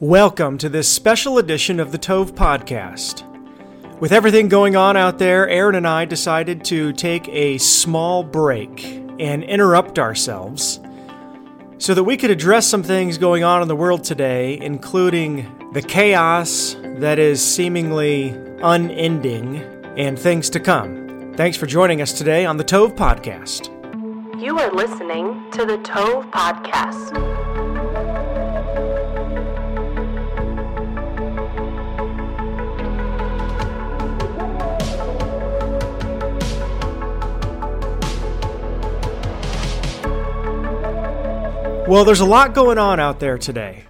Welcome to this special edition of the Tove Podcast. With everything going on out there, Aaron and I decided to take a small break and interrupt ourselves so that we could address some things going on in the world today, including the chaos that is seemingly unending and things to come. Thanks for joining us today on the Tove Podcast. You are listening to the Tove Podcast. Well, there's a lot going on out there today.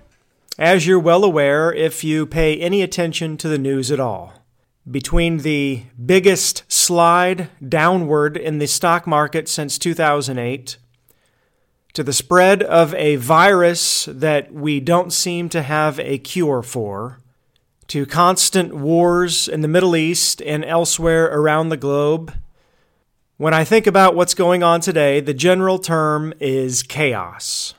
As you're well aware, if you pay any attention to the news at all, between the biggest slide downward in the stock market since 2008, to the spread of a virus that we don't seem to have a cure for, to constant wars in the Middle East and elsewhere around the globe, when I think about what's going on today, the general term is chaos.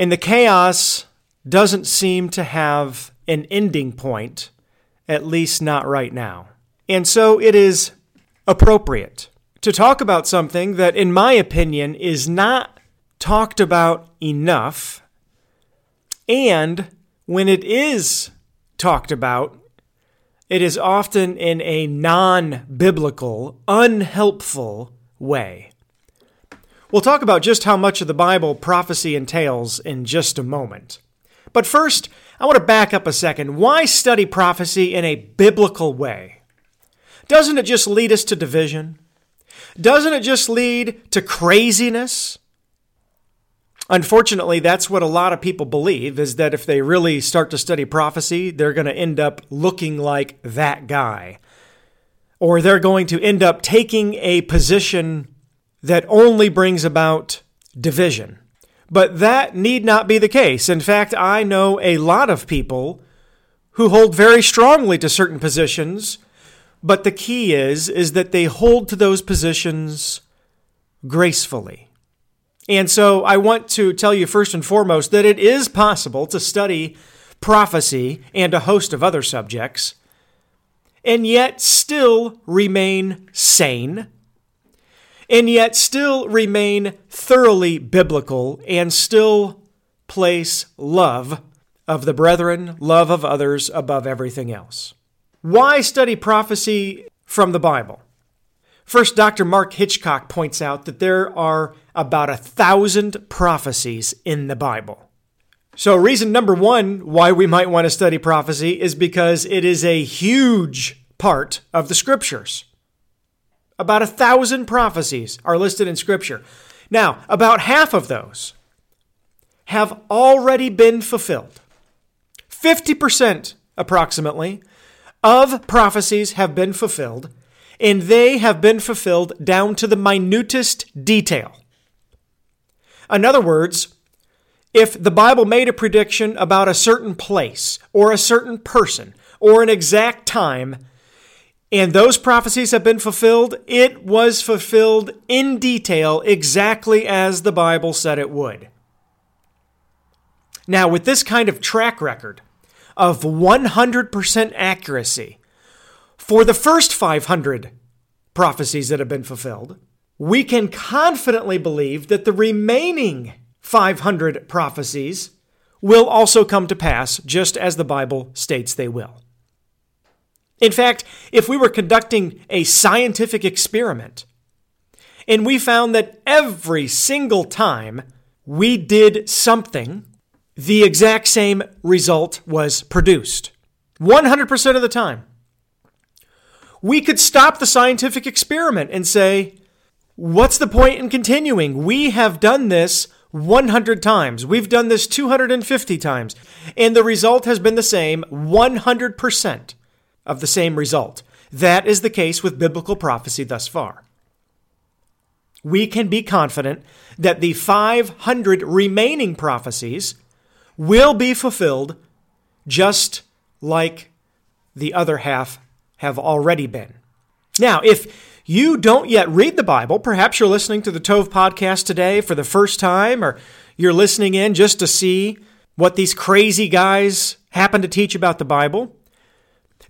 And the chaos doesn't seem to have an ending point, at least not right now. And so it is appropriate to talk about something that, in my opinion, is not talked about enough. And when it is talked about, it is often in a non biblical, unhelpful way. We'll talk about just how much of the Bible prophecy entails in just a moment. But first, I want to back up a second. Why study prophecy in a biblical way? Doesn't it just lead us to division? Doesn't it just lead to craziness? Unfortunately, that's what a lot of people believe is that if they really start to study prophecy, they're going to end up looking like that guy. Or they're going to end up taking a position that only brings about division. But that need not be the case. In fact, I know a lot of people who hold very strongly to certain positions, but the key is is that they hold to those positions gracefully. And so I want to tell you first and foremost that it is possible to study prophecy and a host of other subjects and yet still remain sane and yet still remain thoroughly biblical and still place love of the brethren, love of others above everything else. Why study prophecy from the Bible? First, Dr. Mark Hitchcock points out that there are about a thousand prophecies in the Bible. So, reason number one why we might want to study prophecy is because it is a huge part of the scriptures. About a thousand prophecies are listed in Scripture. Now, about half of those have already been fulfilled. 50% approximately of prophecies have been fulfilled, and they have been fulfilled down to the minutest detail. In other words, if the Bible made a prediction about a certain place or a certain person or an exact time, and those prophecies have been fulfilled, it was fulfilled in detail exactly as the Bible said it would. Now, with this kind of track record of 100% accuracy for the first 500 prophecies that have been fulfilled, we can confidently believe that the remaining 500 prophecies will also come to pass just as the Bible states they will. In fact, if we were conducting a scientific experiment and we found that every single time we did something, the exact same result was produced 100% of the time. We could stop the scientific experiment and say, What's the point in continuing? We have done this 100 times. We've done this 250 times. And the result has been the same 100% of the same result. That is the case with biblical prophecy thus far. We can be confident that the 500 remaining prophecies will be fulfilled just like the other half have already been. Now, if you don't yet read the Bible, perhaps you're listening to the Tove podcast today for the first time, or you're listening in just to see what these crazy guys happen to teach about the Bible,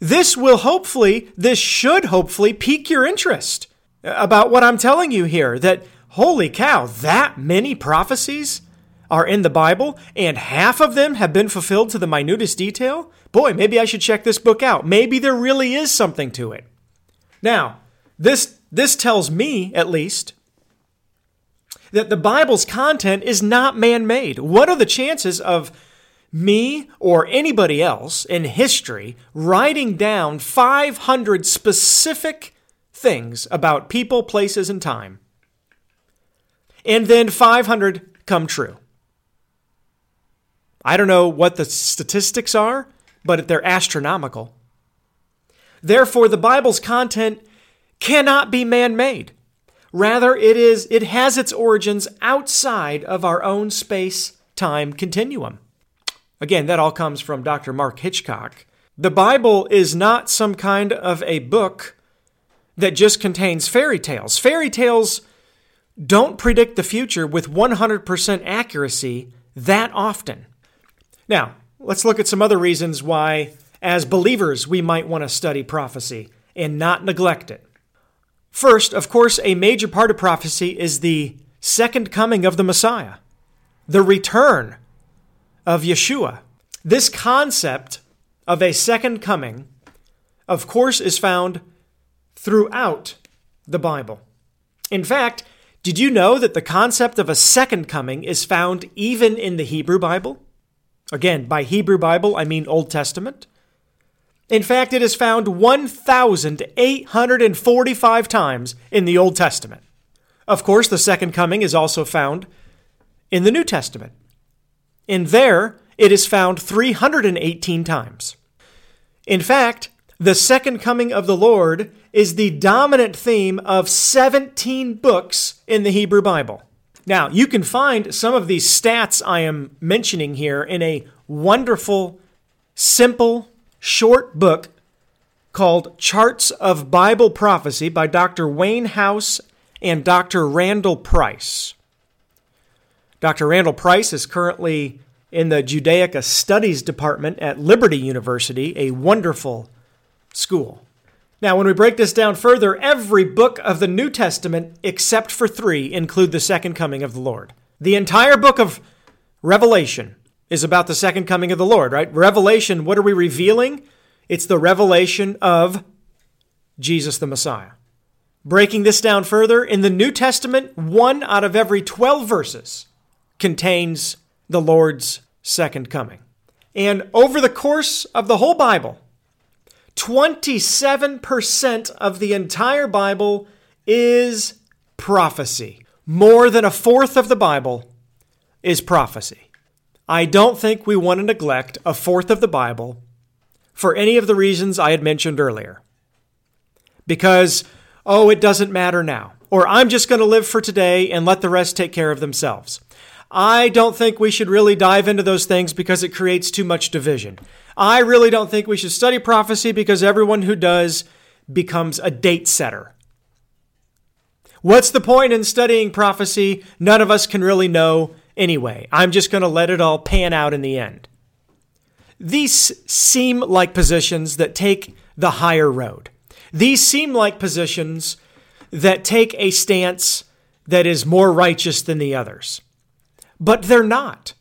this will hopefully, this should hopefully pique your interest about what I'm telling you here that holy cow, that many prophecies are in the Bible and half of them have been fulfilled to the minutest detail. Boy, maybe I should check this book out. Maybe there really is something to it. Now, this this tells me at least that the Bible's content is not man-made. What are the chances of me or anybody else in history writing down 500 specific things about people, places, and time. And then 500 come true. I don't know what the statistics are, but they're astronomical. Therefore, the Bible's content cannot be man made. Rather, it, is, it has its origins outside of our own space time continuum. Again, that all comes from Dr. Mark Hitchcock. The Bible is not some kind of a book that just contains fairy tales. Fairy tales don't predict the future with 100% accuracy that often. Now, let's look at some other reasons why, as believers, we might want to study prophecy and not neglect it. First, of course, a major part of prophecy is the second coming of the Messiah, the return of Yeshua. This concept of a second coming, of course, is found throughout the Bible. In fact, did you know that the concept of a second coming is found even in the Hebrew Bible? Again, by Hebrew Bible, I mean Old Testament. In fact, it is found 1,845 times in the Old Testament. Of course, the second coming is also found in the New Testament. In there, it is found 318 times. In fact, the second coming of the Lord is the dominant theme of 17 books in the Hebrew Bible. Now, you can find some of these stats I am mentioning here in a wonderful, simple, short book called Charts of Bible Prophecy by Dr. Wayne House and Dr. Randall Price. Dr. Randall Price is currently in the Judaica Studies Department at Liberty University, a wonderful school. Now, when we break this down further, every book of the New Testament, except for three, include the second coming of the Lord. The entire book of Revelation is about the second coming of the Lord, right? Revelation, what are we revealing? It's the revelation of Jesus the Messiah. Breaking this down further, in the New Testament, one out of every 12 verses contains the Lord's second coming. And over the course of the whole Bible, 27% of the entire Bible is prophecy. More than a fourth of the Bible is prophecy. I don't think we want to neglect a fourth of the Bible for any of the reasons I had mentioned earlier. Because, oh, it doesn't matter now. Or I'm just going to live for today and let the rest take care of themselves. I don't think we should really dive into those things because it creates too much division. I really don't think we should study prophecy because everyone who does becomes a date setter. What's the point in studying prophecy? None of us can really know anyway. I'm just going to let it all pan out in the end. These seem like positions that take the higher road. These seem like positions that take a stance that is more righteous than the others but they're not.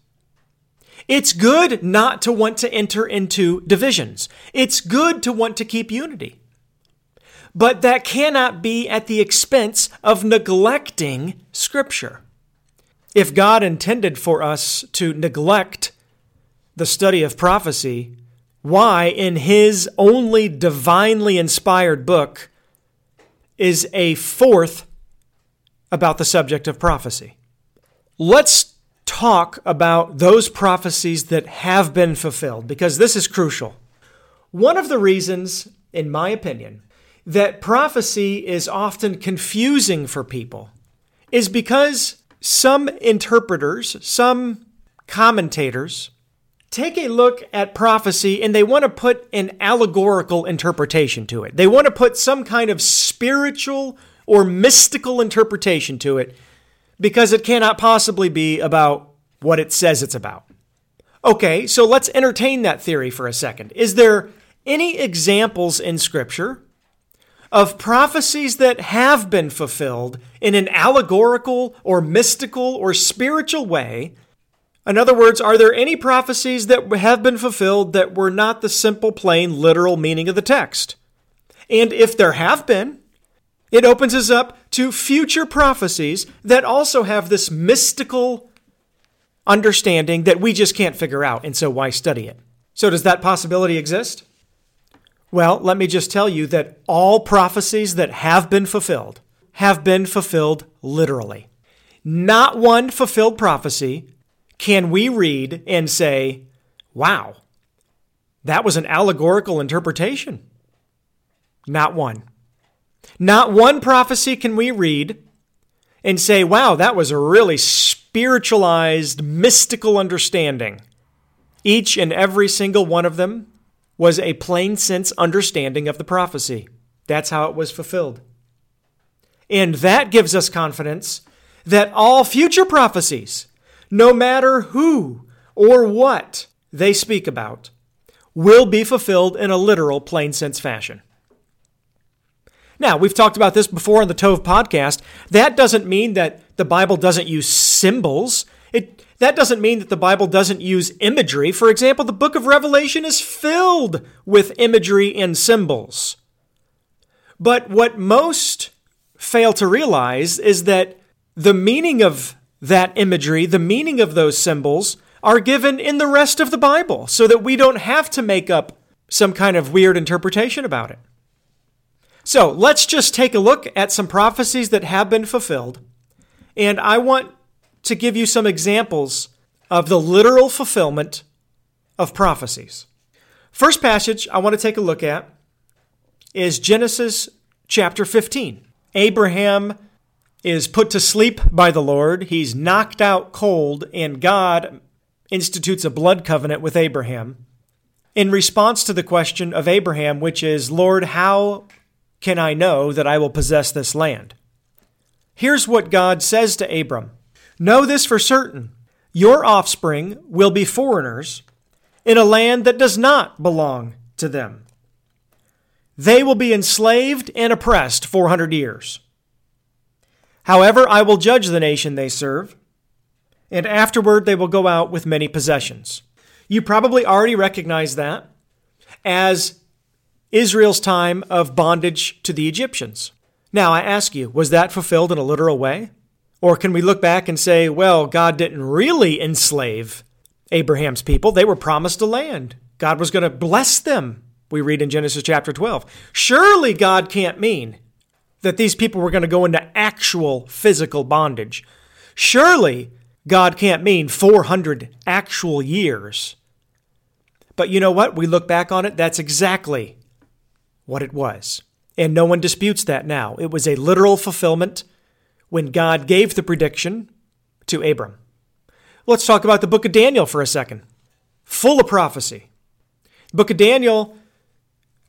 It's good not to want to enter into divisions. It's good to want to keep unity. But that cannot be at the expense of neglecting Scripture. If God intended for us to neglect the study of prophecy, why, in His only divinely inspired book, is a fourth about the subject of prophecy? Let's talk about those prophecies that have been fulfilled because this is crucial. One of the reasons, in my opinion, that prophecy is often confusing for people is because some interpreters, some commentators, take a look at prophecy and they want to put an allegorical interpretation to it. They want to put some kind of spiritual or mystical interpretation to it because it cannot possibly be about what it says it's about. Okay, so let's entertain that theory for a second. Is there any examples in Scripture of prophecies that have been fulfilled in an allegorical or mystical or spiritual way? In other words, are there any prophecies that have been fulfilled that were not the simple, plain, literal meaning of the text? And if there have been, it opens us up to future prophecies that also have this mystical understanding that we just can't figure out, and so why study it? So, does that possibility exist? Well, let me just tell you that all prophecies that have been fulfilled have been fulfilled literally. Not one fulfilled prophecy can we read and say, wow, that was an allegorical interpretation. Not one. Not one prophecy can we read and say, wow, that was a really spiritualized, mystical understanding. Each and every single one of them was a plain sense understanding of the prophecy. That's how it was fulfilled. And that gives us confidence that all future prophecies, no matter who or what they speak about, will be fulfilled in a literal, plain sense fashion. Now, we've talked about this before on the Tove podcast. That doesn't mean that the Bible doesn't use symbols. It, that doesn't mean that the Bible doesn't use imagery. For example, the book of Revelation is filled with imagery and symbols. But what most fail to realize is that the meaning of that imagery, the meaning of those symbols, are given in the rest of the Bible so that we don't have to make up some kind of weird interpretation about it. So let's just take a look at some prophecies that have been fulfilled. And I want to give you some examples of the literal fulfillment of prophecies. First passage I want to take a look at is Genesis chapter 15. Abraham is put to sleep by the Lord. He's knocked out cold, and God institutes a blood covenant with Abraham in response to the question of Abraham, which is, Lord, how can I know that I will possess this land? Here's what God says to Abram Know this for certain your offspring will be foreigners in a land that does not belong to them. They will be enslaved and oppressed 400 years. However, I will judge the nation they serve, and afterward they will go out with many possessions. You probably already recognize that as Israel's time of bondage to the Egyptians. Now, I ask you, was that fulfilled in a literal way? Or can we look back and say, well, God didn't really enslave Abraham's people? They were promised a land. God was going to bless them, we read in Genesis chapter 12. Surely God can't mean that these people were going to go into actual physical bondage. Surely God can't mean 400 actual years. But you know what? We look back on it, that's exactly what it was. And no one disputes that now. It was a literal fulfillment when God gave the prediction to Abram. Let's talk about the book of Daniel for a second. Full of prophecy. The book of Daniel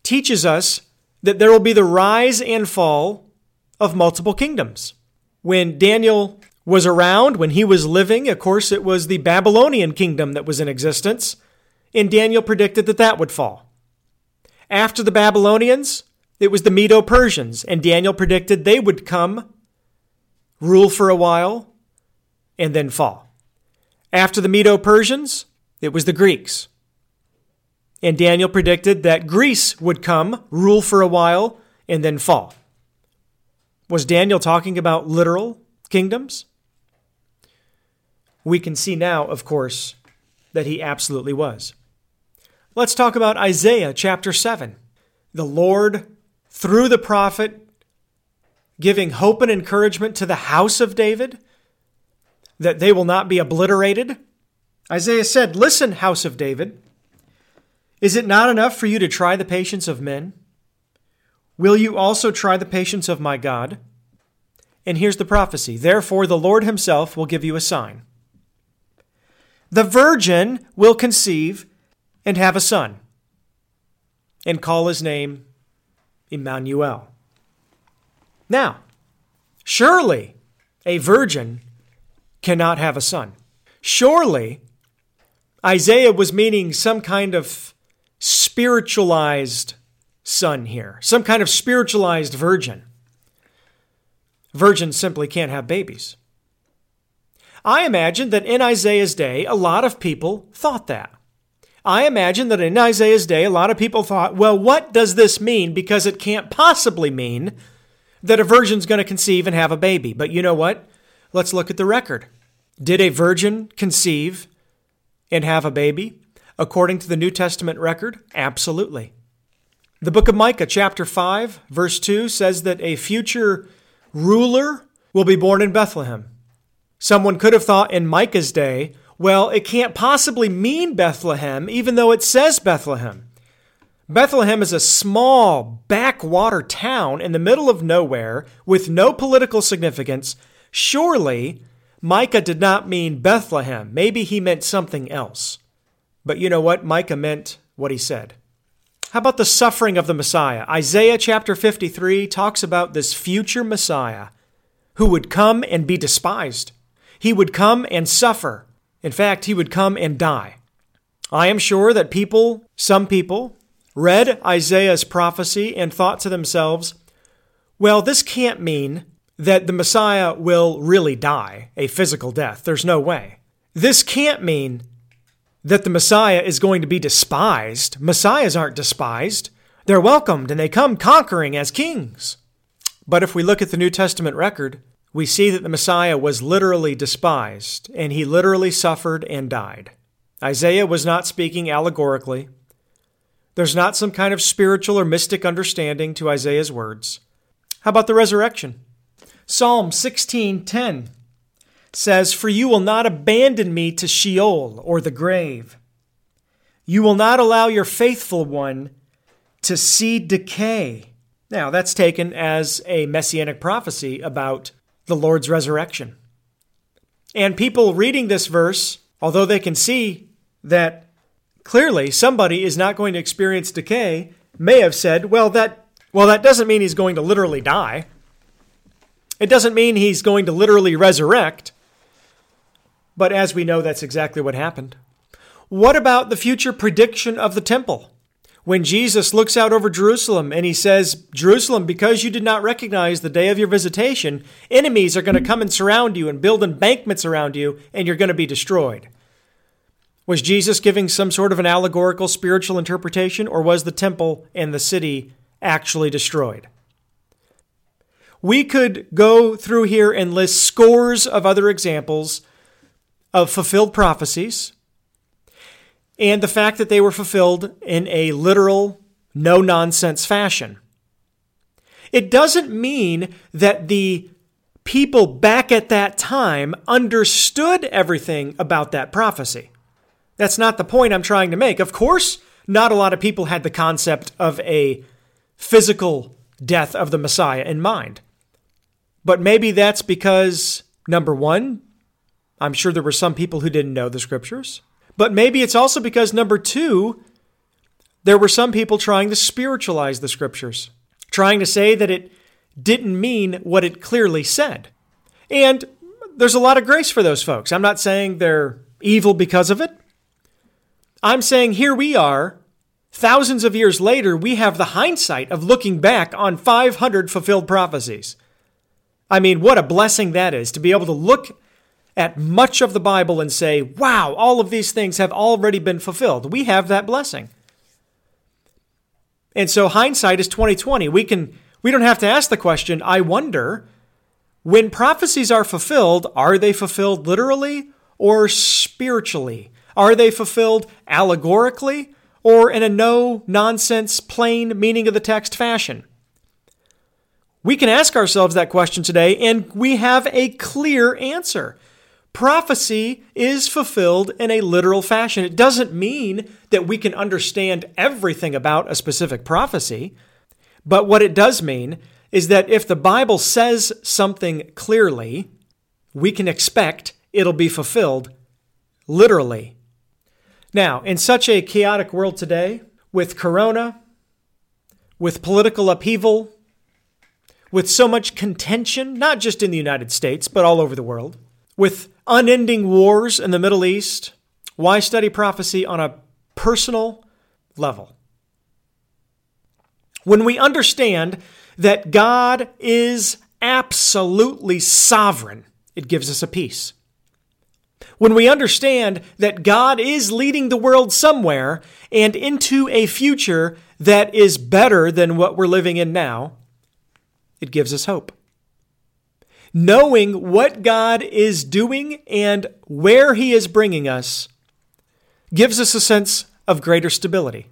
teaches us that there will be the rise and fall of multiple kingdoms. When Daniel was around, when he was living, of course, it was the Babylonian kingdom that was in existence, and Daniel predicted that that would fall. After the Babylonians, it was the Medo Persians, and Daniel predicted they would come, rule for a while, and then fall. After the Medo Persians, it was the Greeks. And Daniel predicted that Greece would come, rule for a while, and then fall. Was Daniel talking about literal kingdoms? We can see now, of course, that he absolutely was. Let's talk about Isaiah chapter 7. The Lord, through the prophet, giving hope and encouragement to the house of David that they will not be obliterated. Isaiah said, Listen, house of David, is it not enough for you to try the patience of men? Will you also try the patience of my God? And here's the prophecy Therefore, the Lord himself will give you a sign. The virgin will conceive and have a son, and call his name Emmanuel. Now, surely a virgin cannot have a son. Surely Isaiah was meaning some kind of spiritualized son here, some kind of spiritualized virgin. Virgins simply can't have babies. I imagine that in Isaiah's day, a lot of people thought that. I imagine that in Isaiah's day, a lot of people thought, well, what does this mean? Because it can't possibly mean that a virgin's going to conceive and have a baby. But you know what? Let's look at the record. Did a virgin conceive and have a baby? According to the New Testament record, absolutely. The book of Micah, chapter 5, verse 2, says that a future ruler will be born in Bethlehem. Someone could have thought in Micah's day, well, it can't possibly mean Bethlehem, even though it says Bethlehem. Bethlehem is a small backwater town in the middle of nowhere with no political significance. Surely, Micah did not mean Bethlehem. Maybe he meant something else. But you know what? Micah meant what he said. How about the suffering of the Messiah? Isaiah chapter 53 talks about this future Messiah who would come and be despised. He would come and suffer. In fact, he would come and die. I am sure that people, some people, read Isaiah's prophecy and thought to themselves, well, this can't mean that the Messiah will really die a physical death. There's no way. This can't mean that the Messiah is going to be despised. Messiahs aren't despised, they're welcomed and they come conquering as kings. But if we look at the New Testament record, we see that the Messiah was literally despised and he literally suffered and died. Isaiah was not speaking allegorically. There's not some kind of spiritual or mystic understanding to Isaiah's words. How about the resurrection? Psalm 16:10 says, For you will not abandon me to Sheol or the grave. You will not allow your faithful one to see decay. Now, that's taken as a messianic prophecy about the Lord's resurrection. And people reading this verse, although they can see that clearly somebody is not going to experience decay, may have said, well, that, well, that doesn't mean he's going to literally die. It doesn't mean he's going to literally resurrect. But as we know, that's exactly what happened. What about the future prediction of the temple? When Jesus looks out over Jerusalem and he says, Jerusalem, because you did not recognize the day of your visitation, enemies are going to come and surround you and build embankments around you, and you're going to be destroyed. Was Jesus giving some sort of an allegorical spiritual interpretation, or was the temple and the city actually destroyed? We could go through here and list scores of other examples of fulfilled prophecies and the fact that they were fulfilled in a literal, no nonsense fashion. It doesn't mean that the people back at that time understood everything about that prophecy. That's not the point I'm trying to make. Of course, not a lot of people had the concept of a physical death of the Messiah in mind. But maybe that's because, number one, I'm sure there were some people who didn't know the scriptures. But maybe it's also because, number two, there were some people trying to spiritualize the scriptures, trying to say that it didn't mean what it clearly said. And there's a lot of grace for those folks. I'm not saying they're evil because of it. I'm saying here we are, thousands of years later, we have the hindsight of looking back on 500 fulfilled prophecies. I mean, what a blessing that is to be able to look at much of the Bible and say, wow, all of these things have already been fulfilled. We have that blessing. And so hindsight is 2020. We can we don't have to ask the question, I wonder, when prophecies are fulfilled, are they fulfilled literally or spiritually? Are they fulfilled allegorically or in a no nonsense, plain meaning of the text fashion? We can ask ourselves that question today, and we have a clear answer prophecy is fulfilled in a literal fashion. It doesn't mean that we can understand everything about a specific prophecy, but what it does mean is that if the Bible says something clearly, we can expect it'll be fulfilled literally. Now, in such a chaotic world today, with corona, with political upheaval, with so much contention, not just in the United States, but all over the world, with unending wars in the Middle East, Why study prophecy on a personal level? When we understand that God is absolutely sovereign, it gives us a peace. When we understand that God is leading the world somewhere and into a future that is better than what we're living in now, it gives us hope. Knowing what God is doing and where He is bringing us gives us a sense of greater stability.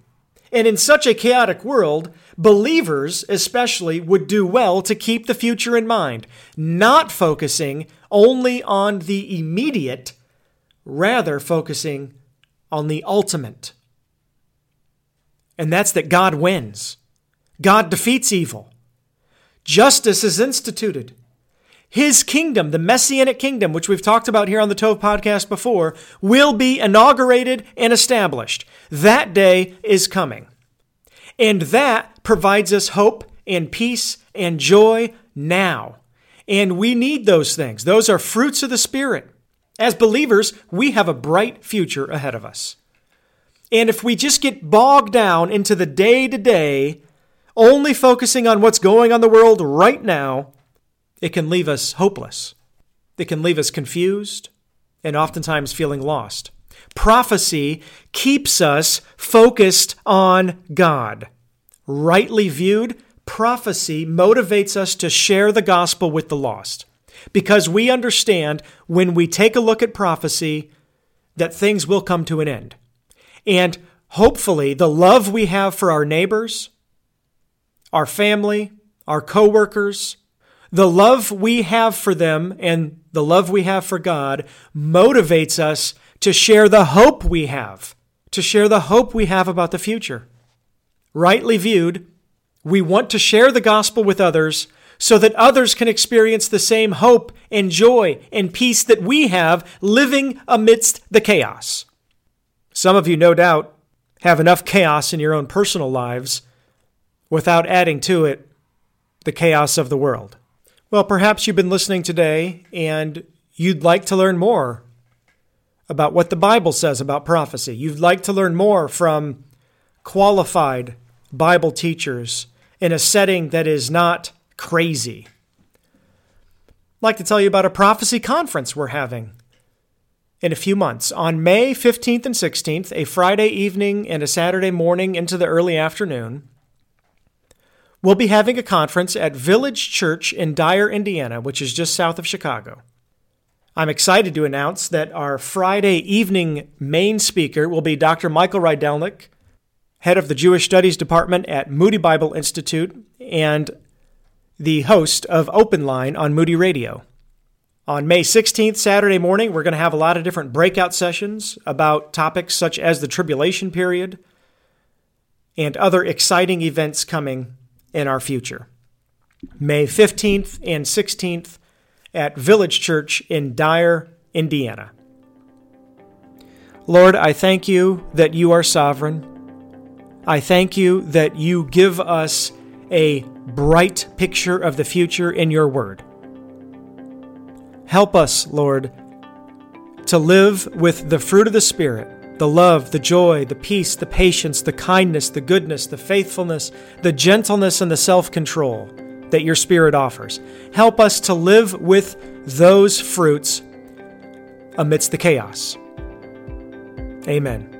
And in such a chaotic world, believers especially would do well to keep the future in mind, not focusing only on the immediate, rather focusing on the ultimate. And that's that God wins. God defeats evil. Justice is instituted. His kingdom, the Messianic kingdom, which we've talked about here on the Tove podcast before, will be inaugurated and established. That day is coming. And that provides us hope and peace and joy now. And we need those things. Those are fruits of the Spirit. As believers, we have a bright future ahead of us. And if we just get bogged down into the day to day, only focusing on what's going on the world right now, it can leave us hopeless. It can leave us confused and oftentimes feeling lost. Prophecy keeps us focused on God. Rightly viewed, prophecy motivates us to share the gospel with the lost because we understand when we take a look at prophecy that things will come to an end. And hopefully, the love we have for our neighbors, our family, our coworkers, the love we have for them and the love we have for God motivates us to share the hope we have, to share the hope we have about the future. Rightly viewed, we want to share the gospel with others so that others can experience the same hope and joy and peace that we have living amidst the chaos. Some of you, no doubt, have enough chaos in your own personal lives without adding to it the chaos of the world. Well, perhaps you've been listening today and you'd like to learn more about what the Bible says about prophecy. You'd like to learn more from qualified Bible teachers in a setting that is not crazy. I'd like to tell you about a prophecy conference we're having in a few months. On May 15th and 16th, a Friday evening and a Saturday morning into the early afternoon, we'll be having a conference at Village Church in Dyer, Indiana, which is just south of Chicago. I'm excited to announce that our Friday evening main speaker will be Dr. Michael Rydelnik, head of the Jewish Studies Department at Moody Bible Institute and the host of Open Line on Moody Radio. On May 16th, Saturday morning, we're going to have a lot of different breakout sessions about topics such as the tribulation period and other exciting events coming in our future. May 15th and 16th at Village Church in Dyer, Indiana. Lord, I thank you that you are sovereign. I thank you that you give us a bright picture of the future in your word. Help us, Lord, to live with the fruit of the Spirit the love, the joy, the peace, the patience, the kindness, the goodness, the faithfulness, the gentleness, and the self control that your Spirit offers. Help us to live with those fruits amidst the chaos. Amen.